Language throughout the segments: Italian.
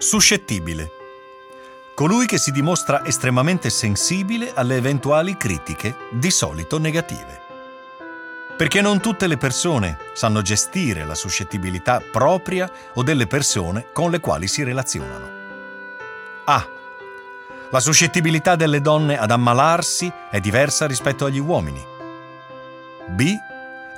Suscettibile. Colui che si dimostra estremamente sensibile alle eventuali critiche, di solito negative. Perché non tutte le persone sanno gestire la suscettibilità propria o delle persone con le quali si relazionano. A. La suscettibilità delle donne ad ammalarsi è diversa rispetto agli uomini. B.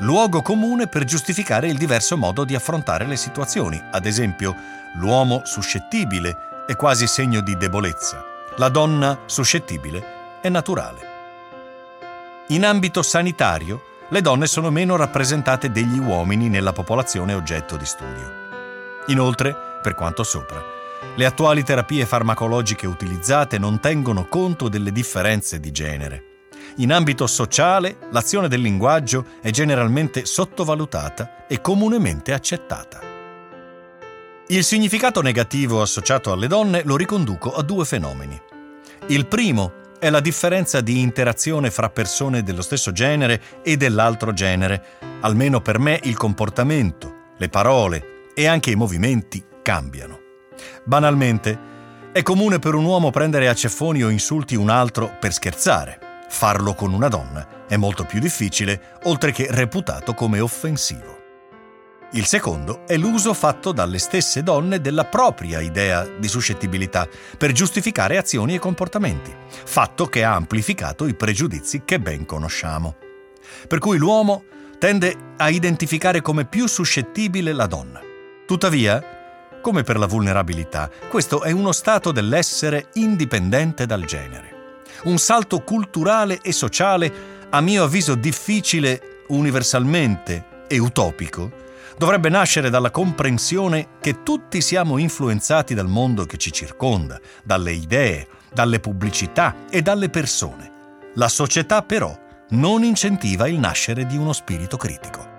Luogo comune per giustificare il diverso modo di affrontare le situazioni, ad esempio l'uomo suscettibile è quasi segno di debolezza, la donna suscettibile è naturale. In ambito sanitario, le donne sono meno rappresentate degli uomini nella popolazione oggetto di studio. Inoltre, per quanto sopra, le attuali terapie farmacologiche utilizzate non tengono conto delle differenze di genere. In ambito sociale, l'azione del linguaggio è generalmente sottovalutata e comunemente accettata. Il significato negativo associato alle donne lo riconduco a due fenomeni. Il primo è la differenza di interazione fra persone dello stesso genere e dell'altro genere. Almeno per me il comportamento, le parole e anche i movimenti cambiano. Banalmente, è comune per un uomo prendere a ceffoni o insulti un altro per scherzare. Farlo con una donna è molto più difficile, oltre che reputato come offensivo. Il secondo è l'uso fatto dalle stesse donne della propria idea di suscettibilità per giustificare azioni e comportamenti, fatto che ha amplificato i pregiudizi che ben conosciamo. Per cui l'uomo tende a identificare come più suscettibile la donna. Tuttavia, come per la vulnerabilità, questo è uno stato dell'essere indipendente dal genere. Un salto culturale e sociale, a mio avviso difficile universalmente e utopico, dovrebbe nascere dalla comprensione che tutti siamo influenzati dal mondo che ci circonda, dalle idee, dalle pubblicità e dalle persone. La società però non incentiva il nascere di uno spirito critico.